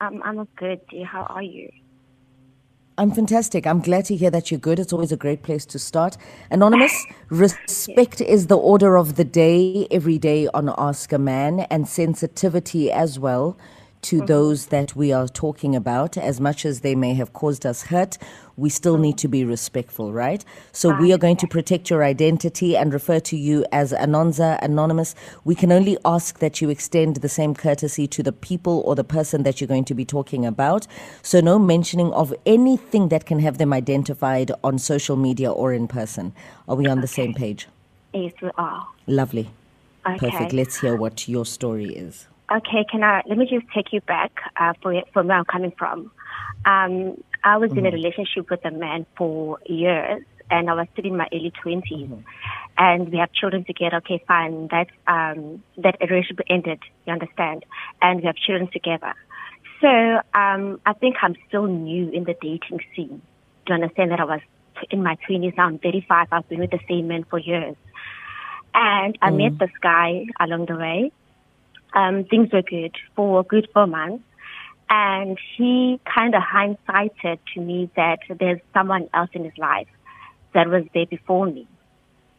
I'm I'm good. Dear. How are you? I'm fantastic. I'm glad to hear that you're good. It's always a great place to start. Anonymous, respect is the order of the day every day on Ask a Man, and sensitivity as well to mm-hmm. those that we are talking about. As much as they may have caused us hurt, we still need to be respectful, right? So we are going to protect your identity and refer to you as Anonza Anonymous. We can only ask that you extend the same courtesy to the people or the person that you're going to be talking about. So no mentioning of anything that can have them identified on social media or in person. Are we on okay. the same page? Yes, we are. Lovely. Okay. Perfect. Let's hear what your story is. Okay, can I? Let me just take you back uh, for from where I'm coming from. Um, I was mm-hmm. in a mm-hmm. relationship with a man for years, and I was still in my early 20s, mm-hmm. and we have children together. Okay, fine. That um, that relationship ended. You understand? And we have children together. So um, I think I'm still new in the dating scene. Do you understand that I was in my 20s? Now I'm 35. I've been with the same man for years, and I mm. met this guy along the way um, things were good for a good four months. And he kind of hindsighted to me that there's someone else in his life that was there before me,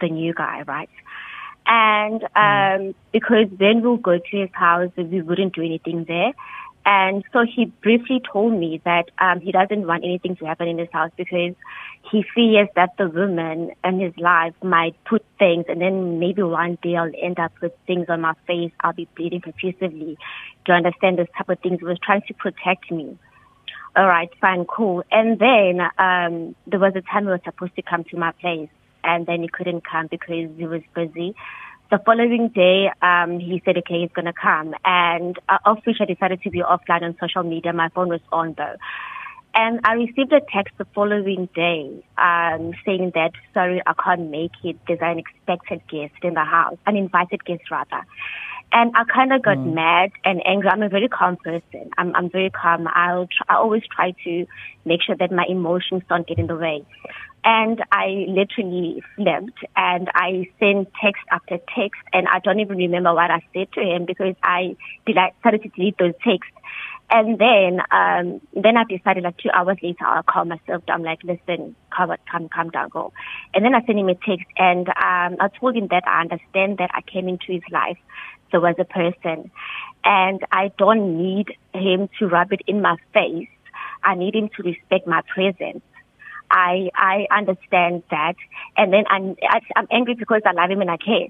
the new guy, right? And um, because then we'll go to his house, and we wouldn't do anything there. And so he briefly told me that um, he doesn't want anything to happen in his house because he fears that the woman in his life might put things and then maybe one day I'll end up with things on my face. I'll be bleeding profusively. Do you understand this type of things? He was trying to protect me. All right, fine, cool. And then um, there was a time he was supposed to come to my place and then he couldn't come because he was busy. The following day, um, he said, okay, he's going to come. And uh, off which I decided to be offline on social media. My phone was on though. And I received a text the following day um, saying that, sorry, I can't make it. There's an expected guest in the house, an invited guest rather. And I kind of got mm. mad and angry. I'm a very calm person. I'm, I'm very calm. I'll try, I always try to make sure that my emotions don't get in the way. And I literally flipped and I sent text after text and I don't even remember what I said to him because I started to delete those texts. And then, um, then I decided like two hours later, I'll call myself. I'm like, listen, come, come, come down, go. And then I sent him a text and, um, I told him that I understand that I came into his life. So as a person and I don't need him to rub it in my face. I need him to respect my presence. I I understand that, and then I'm I'm angry because I love him and I care.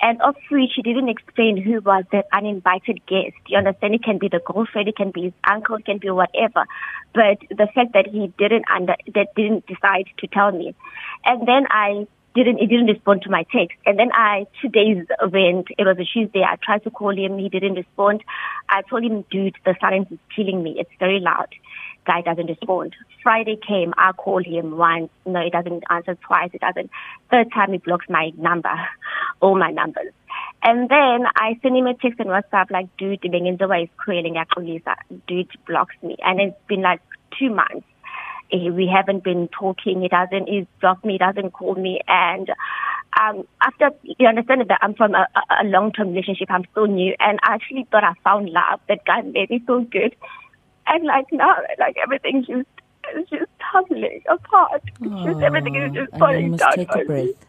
And of which he didn't explain who was that uninvited guest. You understand? It can be the girlfriend, it can be his uncle, it can be whatever. But the fact that he didn't under that didn't decide to tell me, and then I didn't he didn't respond to my text. And then I two days went. It was a Tuesday. I tried to call him. He didn't respond. I told him, dude, the silence is killing me. It's very loud guy doesn't respond. Friday came, I call him once, no, he doesn't answer twice, he doesn't. Third time he blocks my number, all my numbers. And then I send him a text on WhatsApp like, dude, bengenziwa isikhwele ngiyaxolisa. Dude blocks me. And it's been like two months. We haven't been talking. He doesn't, he's blocked me, he doesn't call me. And um, after you understand that I'm from a, a long-term relationship, I'm so new, and I actually thought I found love. That guy made me so good. And like now, like everything's just it's just tumbling apart. It's just everything is just falling down. Take a breath.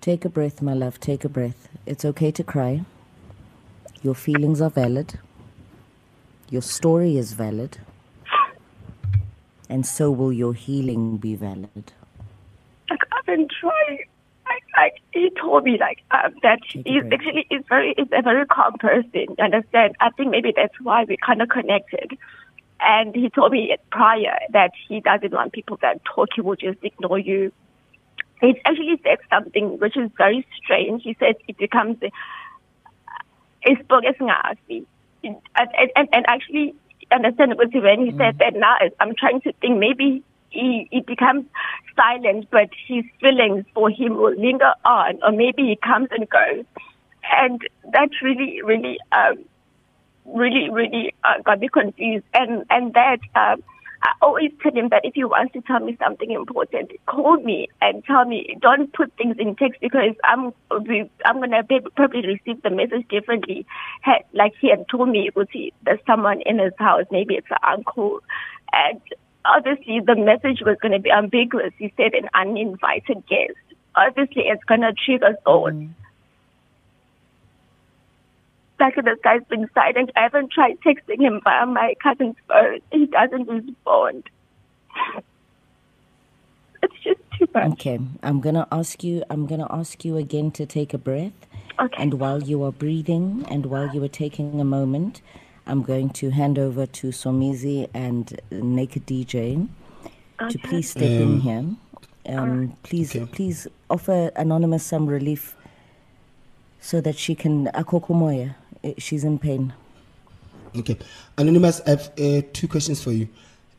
Take a breath, my love. Take a breath. It's okay to cry. Your feelings are valid. Your story is valid. And so will your healing be valid. Like I've been trying like he told me like um, that he's actually is very is a very calm person. Understand? I think maybe that's why we kind of connected. And he told me prior that he doesn't want people that talk. He will just ignore you. He actually said something which is very strange. He said it becomes it's and, and, and actually understand with when he mm. said that now I'm trying to think maybe he, he becomes silent, but his feelings for him will linger on, or maybe he comes and goes. And that really, really, um, really, really uh, got me confused. And and that um, I always tell him that if he wants to tell me something important, call me and tell me. Don't put things in text because I'm I'm gonna probably receive the message differently. Like he had told me, was see, there's someone in his house. Maybe it's an uncle, and obviously the message was going to be ambiguous. He said an uninvited guest. Obviously, it's going to trigger thoughts. Mm. Like this guy's been silent. I haven't tried texting him via my cousin's phone. He doesn't respond. It's just too much. Okay, I'm gonna ask you. I'm gonna ask you again to take a breath. Okay. And while you are breathing, and while you are taking a moment, I'm going to hand over to Somizi and Naked DJ okay. to please step um, in here. Um, please, okay. please offer Anonymous some relief so that she can akokumoya. Eh, she's in pain. Okay. Anonymous, I have uh, two questions for you.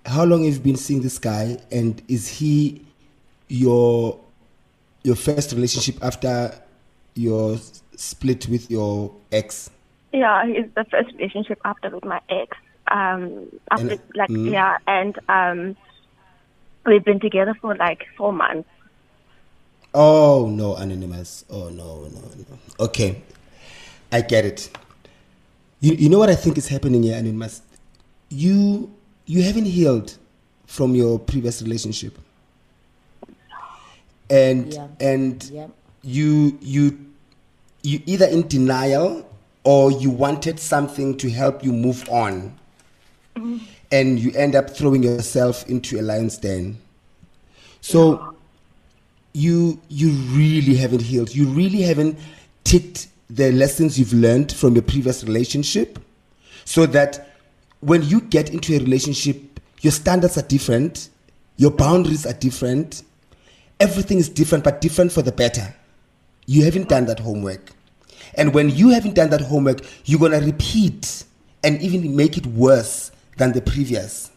How long have you been seeing this guy, and is he your your first relationship after your split with your ex? Yeah, it's the first relationship after with my ex. Um, after and, like mm. yeah, and um, we've been together for like four months. Oh no, anonymous. Oh no, no, no. Okay, I get it. You, you know what I think is happening here, Anonymous? You you haven't healed from your previous relationship. And yeah. and yeah. you you you either in denial or you wanted something to help you move on. And you end up throwing yourself into a lion's den. So yeah. you you really haven't healed. You really haven't ticked the lessons you've learned from your previous relationship so that when you get into a relationship, your standards are different, your boundaries are different, everything is different, but different for the better. You haven't done that homework. And when you haven't done that homework, you're going to repeat and even make it worse than the previous.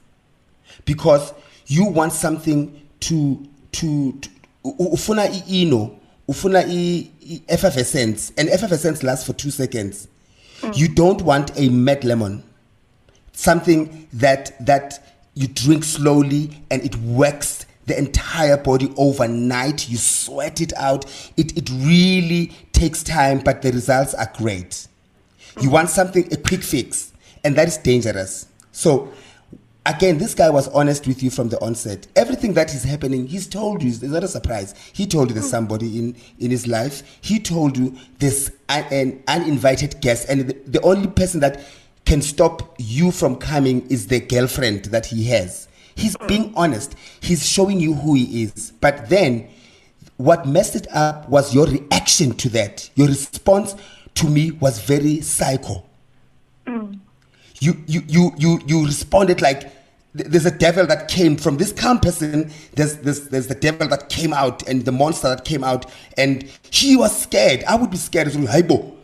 Because you want something to, to, to ufuna ino ufuna i-effervescence and effervescence lasts for two seconds mm. you don't want a mad lemon something that that you drink slowly and it works the entire body overnight you sweat it out it, it really takes time but the results are great you want something a quick fix and that is dangerous so again, this guy was honest with you from the onset. Everything that is happening, he's told you. It's not a surprise. He told you there's hmm. somebody in, in his life. He told you there's an, an uninvited guest. And the, the only person that can stop you from coming is the girlfriend that he has. He's being honest. He's showing you who he is. But then, what messed it up was your reaction to that. Your response to me was very psycho. Mm you you you you you responded like there's a devil that came from this calm person there's, there's there's the devil that came out and the monster that came out and he was scared i would be scared as well hey bo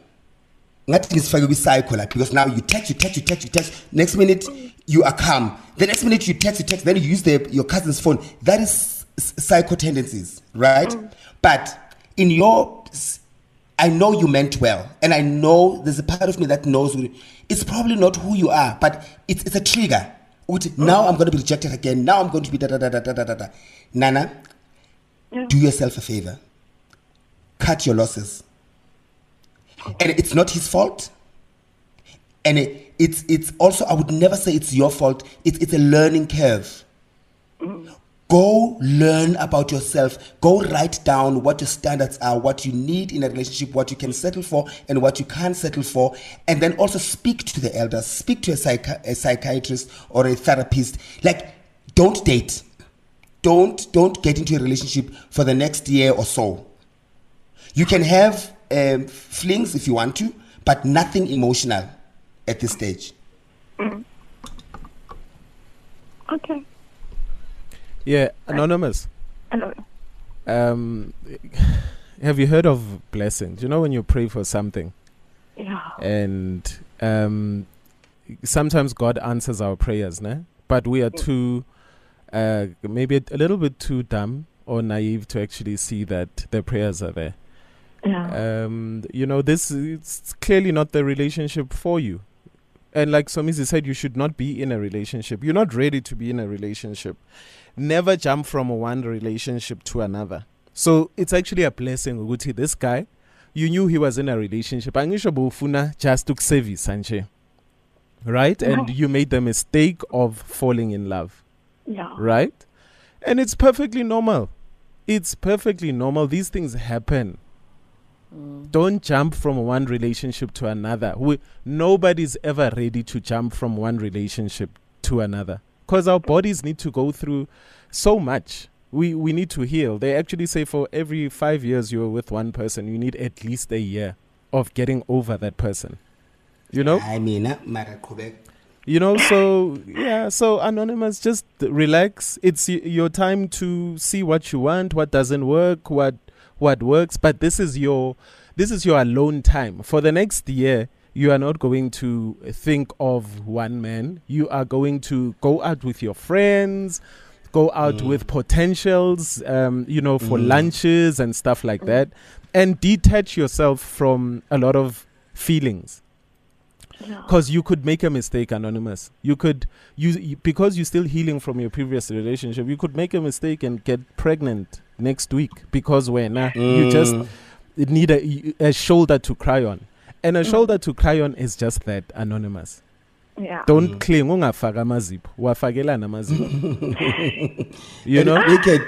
ngathi ngisifake kwi-cycle like because now you text you text you text you text next minute you are calm the next minute you text you text then you use the, your cousin's phone that is psycho tendencies right mm. but in your I know you meant well, and I know there's a part of me that knows it's probably not who you are, but it's, it's a trigger. Now I'm going to be rejected again. Now I'm going to be da da da da da da da. Nana, yeah. do yourself a favor. Cut your losses. And it's not his fault. And it, it's it's also I would never say it's your fault. It's it's a learning curve. Go learn about yourself. Go write down what your standards are, what you need in a relationship, what you can settle for, and what you can't settle for. And then also speak to the elders, speak to a, psychi- a psychiatrist or a therapist. Like, don't date. Don't don't get into a relationship for the next year or so. You can have um, flings if you want to, but nothing emotional at this stage. Mm. Okay. Yeah, anonymous. Hello. Um, have you heard of blessings? You know when you pray for something. Yeah. And um, sometimes God answers our prayers, né? But we are too, uh, maybe a, a little bit too dumb or naive to actually see that the prayers are there. Yeah. Um, you know, this is clearly not the relationship for you. And like Somizi said, you should not be in a relationship. You're not ready to be in a relationship. Never jump from one relationship to another. So it's actually a blessing ukuthi this guy you knew he was in a relationship. Angisho bufuna just took service anje. Right? And you made the mistake of falling in love. Yeah. Right? And it's perfectly normal. It's perfectly normal. These things happen. Mm. Don't jump from one relationship to another. We, nobody's ever ready to jump from one relationship to another because our bodies need to go through so much. We we need to heal. They actually say for every five years you're with one person, you need at least a year of getting over that person. You know. I mean, mara qhubeka. You know, so yeah, so anonymous, just relax. It's y- your time to see what you want, what doesn't work, what what works. But this is your this is your alone time for the next year. You are not going to think of one man. You are going to go out with your friends, go out with potentials, um, you know, for lunches and stuff like that, and detach yourself from a lot of feelings Yeah. because you could make a mistake anonymous you could you, you because you're still healing from your previous relationship you could make a mistake and get pregnant next week because when uh, you just need a, a shoulder to cry on and a shoulder to cry on is just that anonymous Yeah. don't cling ungafaka amazipho wafakelana amazipho you know Wicked.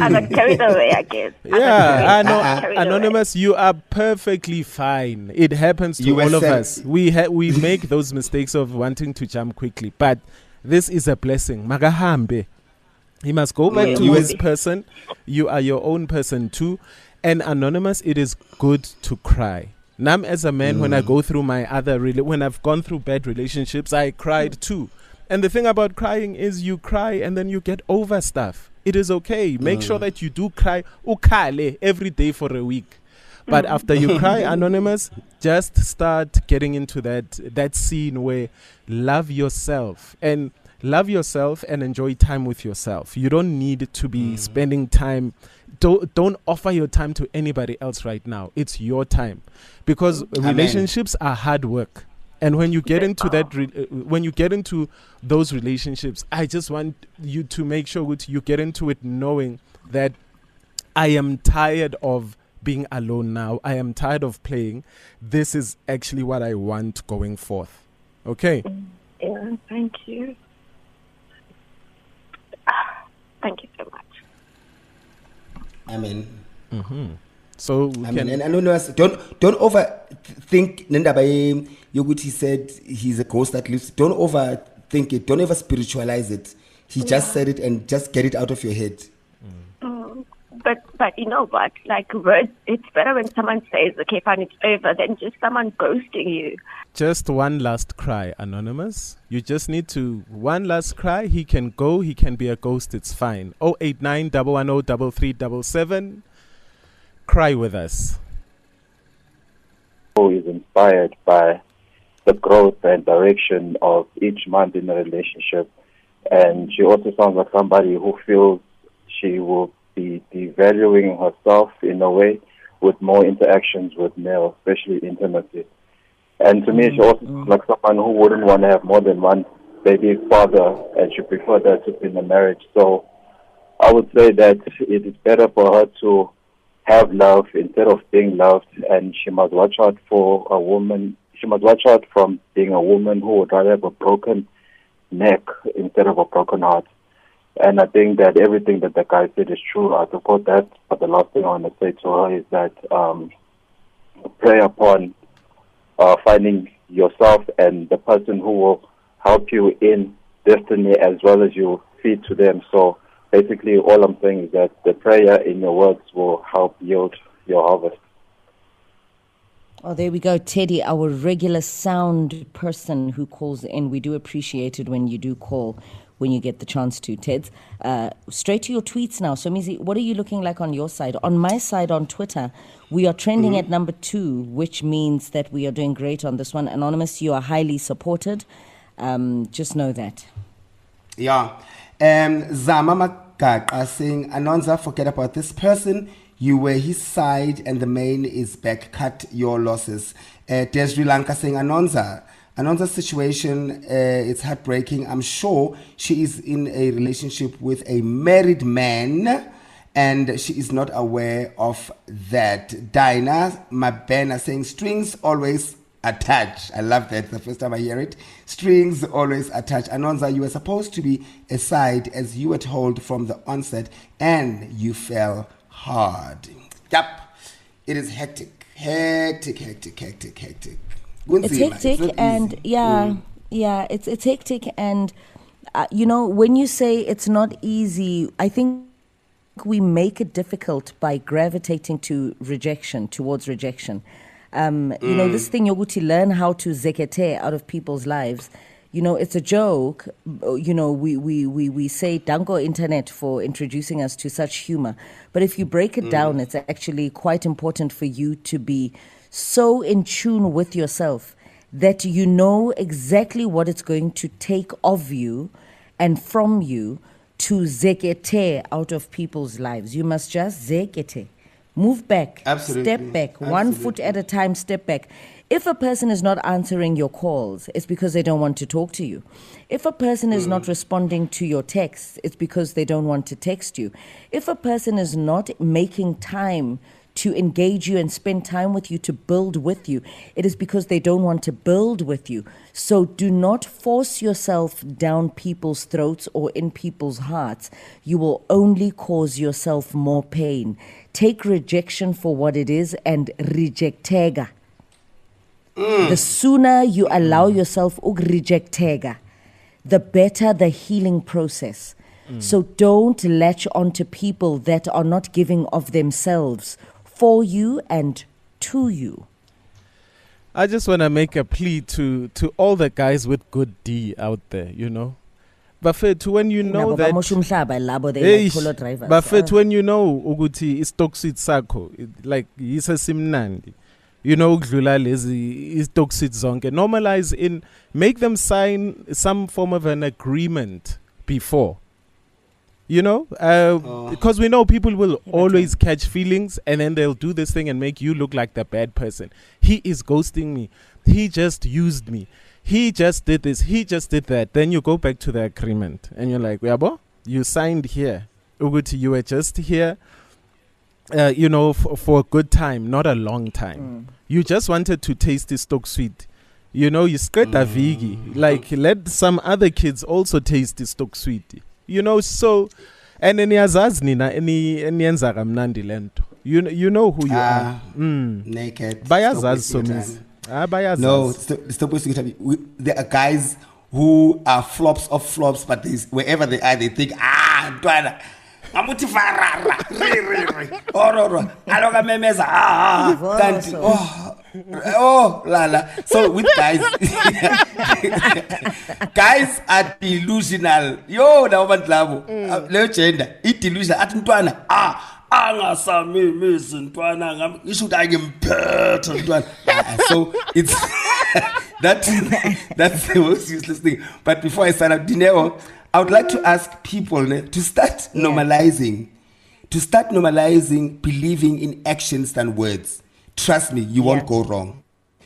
I got carried away, I guess. Yeah, I carried- know. carried away. Anonymous, you are perfectly fine. It happens to You all of us. We ha- we make those mistakes of wanting to jump quickly, but this is a blessing. Magahambe. He must go back Yeah, to his person. You are your own person too. And anonymous, it is good to cry. Nam as a man, when I go through my other rela- when I've gone through bad relationships, I cried too. And the thing about crying is you cry and then you get over stuff. It is okay. Make sure that you do cry ukale every day for a week. But after you cry, anonymous, just start getting into that that scene where love yourself and love yourself and enjoy time with yourself. You don't need to be spending time. Don't don't offer your time to anybody else right now. It's your time, because relationships are hard work. And when you get into that, re- uh, when you get into those relationships, I just want you to make sure that you get into it knowing that I am tired of being alone now. I am tired of playing. This is actually what I want going forth. Okay. Yeah, thank you. Thank you so much. I mean, mm-hmm. So we I can. mean, and anonymous, don't don't overthink nendaba ye- yokuthi he said he's a ghost that lives. Don't overthink it. Don't ever spiritualize it. He just said it and just get it out of your head. But but you know what? Like words, it's better when someone says, "Okay, fine, it's over," than just someone ghosting you. just one last cry, anonymous. You just need to one last cry. He can go. He can be a ghost. It's fine. Oh eight nine double one oh double three double seven. Cry with us. who is inspired by the growth and direction of each month in a relationship. And she also sounds like somebody who feels she will be devaluing herself in a way with more interactions with male, especially intimacy. And to me, she mm, also mm. sounds like someone who wouldn't want to have more than one baby father, and she prefer that to be in a marriage. So I would say that it is better for her to have love instead of being loved, and she must watch out for a woman. She must watch out from being a woman who would rather have a broken neck instead of a broken heart. And I think that everything that the guy said is true. I support that. But the last thing I want to say to her is that um, pray upon uh, finding yourself and the person who will help you in destiny as well as you feed to them. So basically, all I'm saying is that the prayer in your words will help yield your harvest. Oh, there we go, Teddy, our regular sound person who calls in. We do appreciate it when you do call when you get the chance to, Ted. Uh, straight to your tweets now. So, Mizi, what are you looking like on your side? On my side on Twitter, we are trending at number two, which means that we are doing great on this one. Anonymous, you are highly supported. Um, just know that. Yeah. Um, Zama Magaqa saying, Anonza, forget about this person. You were his side and the main is back. Cut your losses. Uh, Des Sri Lanka saying, Anonza, Anonza's situation, uh, it's heartbreaking. I'm sure she is in a relationship with a married man and she is not aware of that. Dinah Mabena saying strings always attached. I love that. The first time I hear it. Strings always attached. Anonza, you were supposed to be aside as you were told from the onset and you fell hard. Yep. It is hectic. Hectic, hectic, hectic, hectic. It's hectic it's and easy. yeah, mm. yeah, it's it's hectic and uh, you know when you say it's not easy, I think we make it difficult by gravitating to rejection, towards rejection. Um, mm. You know, this mm. thing yoguti learn how to zekete out of people's lives. You know, it's a joke. You know, we, we, we, we say dango internet for introducing us to such humor. But if you break it mm. down, it's actually quite important for you to be so in tune with yourself that you know exactly what it's going to take of you and from you to zekete out of people's lives. You must just zekete. Move back. Absolutely. Step back. Absolutely. One foot at a time, step back. If a person is not answering your calls, it's because they don't want to talk to you. If a person is mm. not responding to your texts, it's because they don't want to text you. If a person is not making time to engage you and spend time with you, to build with you. It is because they don't want to build with you. So do not force yourself down people's throats or in people's hearts. You will only cause yourself more pain. Take rejection for what it is and rejectega. Mm. The sooner you allow yourself rejectega, the better the healing process. So don't latch on to people that are not giving of themselves for you and to you. I just want to make a plea to, to all the guys with good D out there, you know. But when you know that but ah. when you know ukuthi istoxid sakho like yisesimnandi you know ukudlula lezi istoxid zonke normalize in make them sign some form of an agreement before you know uh, oh. because we know people will always catch feelings and then they'll do this thing and make you look like the bad person. He is ghosting me. He just used me. He just did this. He just did that. Then you go back to the agreement and you're like Yabo, you signed here. Uguti you were just here uh, you know f- for a good time not a long time. Mm. you just wanted to taste the stock sweet. You know you skirt mm. vigi. Like let some other kids also taste the stock sweet you know so and niyazazi nina eniyenza kamnandi lento you you know who you uh, are. Mm. naked bayazazi somizi ah bayazazi. No stop wasting time. There are guys who are flops of flops but wherever they are they think ah ntwana ngamuthi farara ri ri ri ororo aloka memeza ah kanti oh oh lala. So with guys guys are delusional. Yo labo bantu labo leyo gender i delusional athi ntwana ah angasamimisi ntwana ngisho ukuthi angimphethe ntwana ah, so it's that that's the most useless thing. But before i start up dineo i would like to ask people ne, to start yeah. normalizing to start normalizing believing in actions than words trust me, you won't go wrong.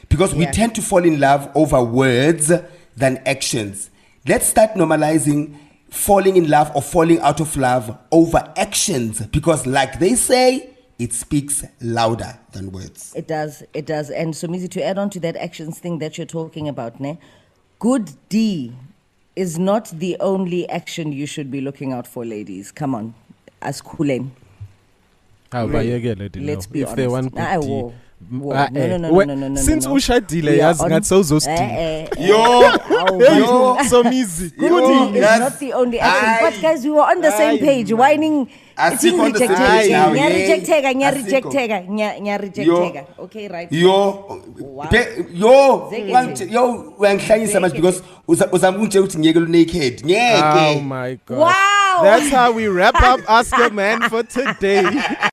Because we tend to fall in love over words than actions. Let's start normalizing falling in love or falling out of love over actions because, like they say, it speaks louder than words. It does, it does. And so, Mizi, to add on to that actions thing that you're talking about, ne? good D is not the only action you should be looking out for, ladies. Come on, as Kulen. How about you Let's be if honest. they want good D. Ah, no, no, no, no, no, no, no, since ushadile yazi ngathi sewuzosdinga yo somizi Goody is not the only action but guys we were on the same page whining. It's in rejectega ngiyarejectega ngiyarejectega ngiyarejectega okay right. Yo. Yo. Yo uyangihlanyisa manje because uzama ukungitshela ukuthi ngiyeke lu naked. Ngeke. Oh my god. Wow. That's how we wrap up ask a man for today